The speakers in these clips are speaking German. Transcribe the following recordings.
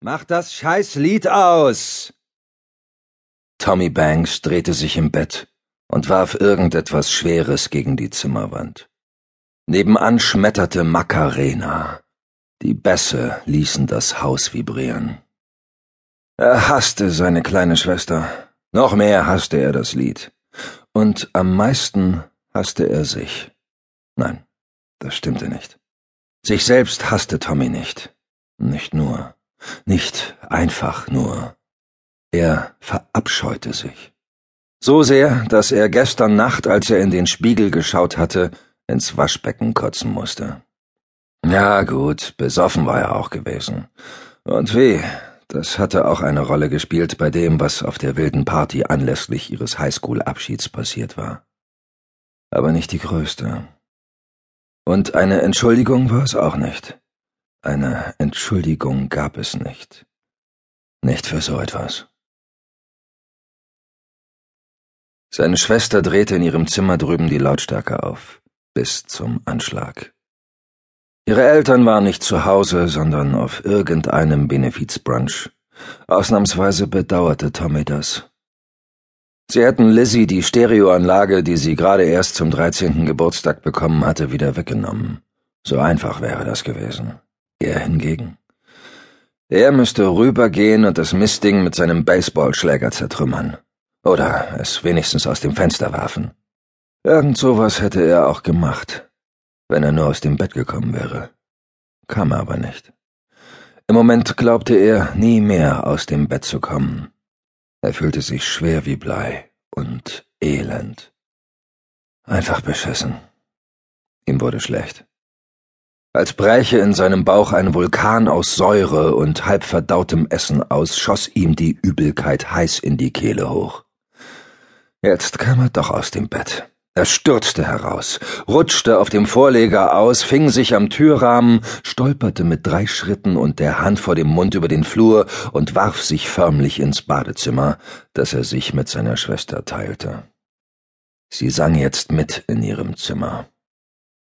Mach das Scheißlied aus! Tommy Banks drehte sich im Bett und warf irgendetwas Schweres gegen die Zimmerwand. Nebenan schmetterte Macarena. Die Bässe ließen das Haus vibrieren. Er hasste seine kleine Schwester. Noch mehr hasste er das Lied. Und am meisten hasste er sich. Nein, das stimmte nicht. Sich selbst hasste Tommy nicht. Nicht nur. Nicht einfach nur. Er verabscheute sich. So sehr, dass er gestern Nacht, als er in den Spiegel geschaut hatte, ins Waschbecken kotzen musste. Ja gut, besoffen war er auch gewesen. Und weh, das hatte auch eine Rolle gespielt bei dem, was auf der wilden Party anlässlich ihres Highschool-Abschieds passiert war. Aber nicht die größte. Und eine Entschuldigung war es auch nicht. Eine Entschuldigung gab es nicht. Nicht für so etwas. Seine Schwester drehte in ihrem Zimmer drüben die Lautstärke auf, bis zum Anschlag. Ihre Eltern waren nicht zu Hause, sondern auf irgendeinem Benefizbrunch. Ausnahmsweise bedauerte Tommy das. Sie hätten Lizzie die Stereoanlage, die sie gerade erst zum 13. Geburtstag bekommen hatte, wieder weggenommen. So einfach wäre das gewesen. Er hingegen. Er müsste rübergehen und das Mistding mit seinem Baseballschläger zertrümmern. Oder es wenigstens aus dem Fenster werfen. Irgend sowas hätte er auch gemacht wenn er nur aus dem Bett gekommen wäre. Kam er aber nicht. Im Moment glaubte er, nie mehr aus dem Bett zu kommen. Er fühlte sich schwer wie Blei und elend. Einfach beschissen. Ihm wurde schlecht. Als bräche in seinem Bauch ein Vulkan aus Säure und halb verdautem Essen aus, schoss ihm die Übelkeit heiß in die Kehle hoch. Jetzt kam er doch aus dem Bett. Er stürzte heraus, rutschte auf dem Vorleger aus, fing sich am Türrahmen, stolperte mit drei Schritten und der Hand vor dem Mund über den Flur und warf sich förmlich ins Badezimmer, das er sich mit seiner Schwester teilte. Sie sang jetzt mit in ihrem Zimmer.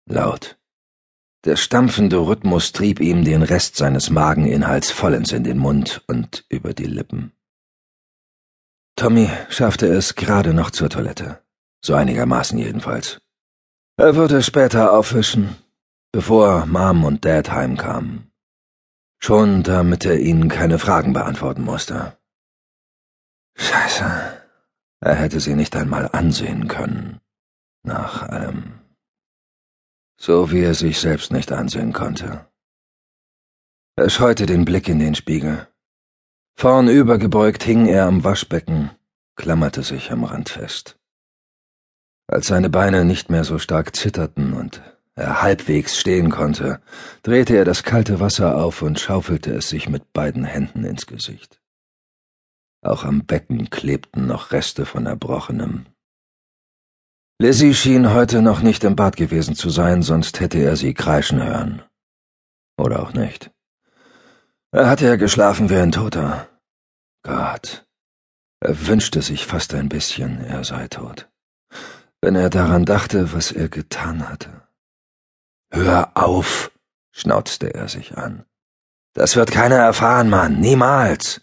Laut. Der stampfende Rhythmus trieb ihm den Rest seines Mageninhalts vollends in den Mund und über die Lippen. Tommy schaffte es gerade noch zur Toilette. So einigermaßen jedenfalls. Er würde später aufwischen, bevor Mom und Dad heimkamen. Schon damit er ihnen keine Fragen beantworten musste. Scheiße. Er hätte sie nicht einmal ansehen können. Nach allem. So wie er sich selbst nicht ansehen konnte. Er scheute den Blick in den Spiegel. Vornübergebeugt hing er am Waschbecken, klammerte sich am Rand fest. Als seine Beine nicht mehr so stark zitterten und er halbwegs stehen konnte, drehte er das kalte Wasser auf und schaufelte es sich mit beiden Händen ins Gesicht. Auch am Becken klebten noch Reste von Erbrochenem. Lizzie schien heute noch nicht im Bad gewesen zu sein, sonst hätte er sie kreischen hören. Oder auch nicht. Er hatte ja geschlafen wie ein Toter. Gott. Er wünschte sich fast ein bisschen, er sei tot wenn er daran dachte, was er getan hatte. Hör auf, schnauzte er sich an. Das wird keiner erfahren, Mann, niemals.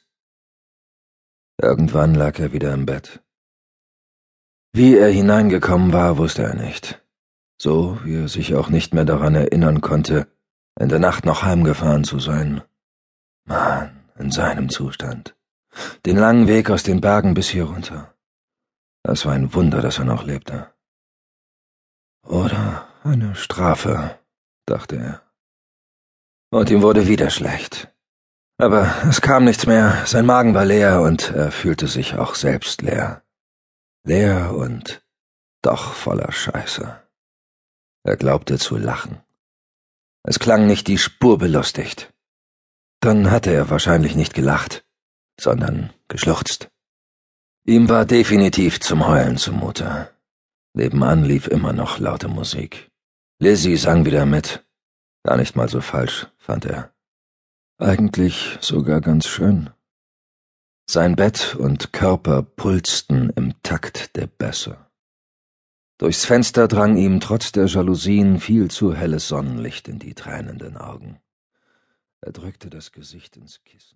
Irgendwann lag er wieder im Bett. Wie er hineingekommen war, wusste er nicht. So wie er sich auch nicht mehr daran erinnern konnte, in der Nacht noch heimgefahren zu sein. Mann, in seinem Zustand. Den langen Weg aus den Bergen bis hier runter. Es war ein Wunder, dass er noch lebte. Oder eine Strafe, dachte er. Und ihm wurde wieder schlecht. Aber es kam nichts mehr, sein Magen war leer und er fühlte sich auch selbst leer. Leer und doch voller Scheiße. Er glaubte zu lachen. Es klang nicht die Spur belustigt. Dann hatte er wahrscheinlich nicht gelacht, sondern geschluchzt. Ihm war definitiv zum Heulen zumute. Nebenan lief immer noch laute Musik. Lizzie sang wieder mit. Gar nicht mal so falsch, fand er. Eigentlich sogar ganz schön. Sein Bett und Körper pulsten im Takt der Bässe. Durchs Fenster drang ihm trotz der Jalousien viel zu helles Sonnenlicht in die tränenden Augen. Er drückte das Gesicht ins Kissen.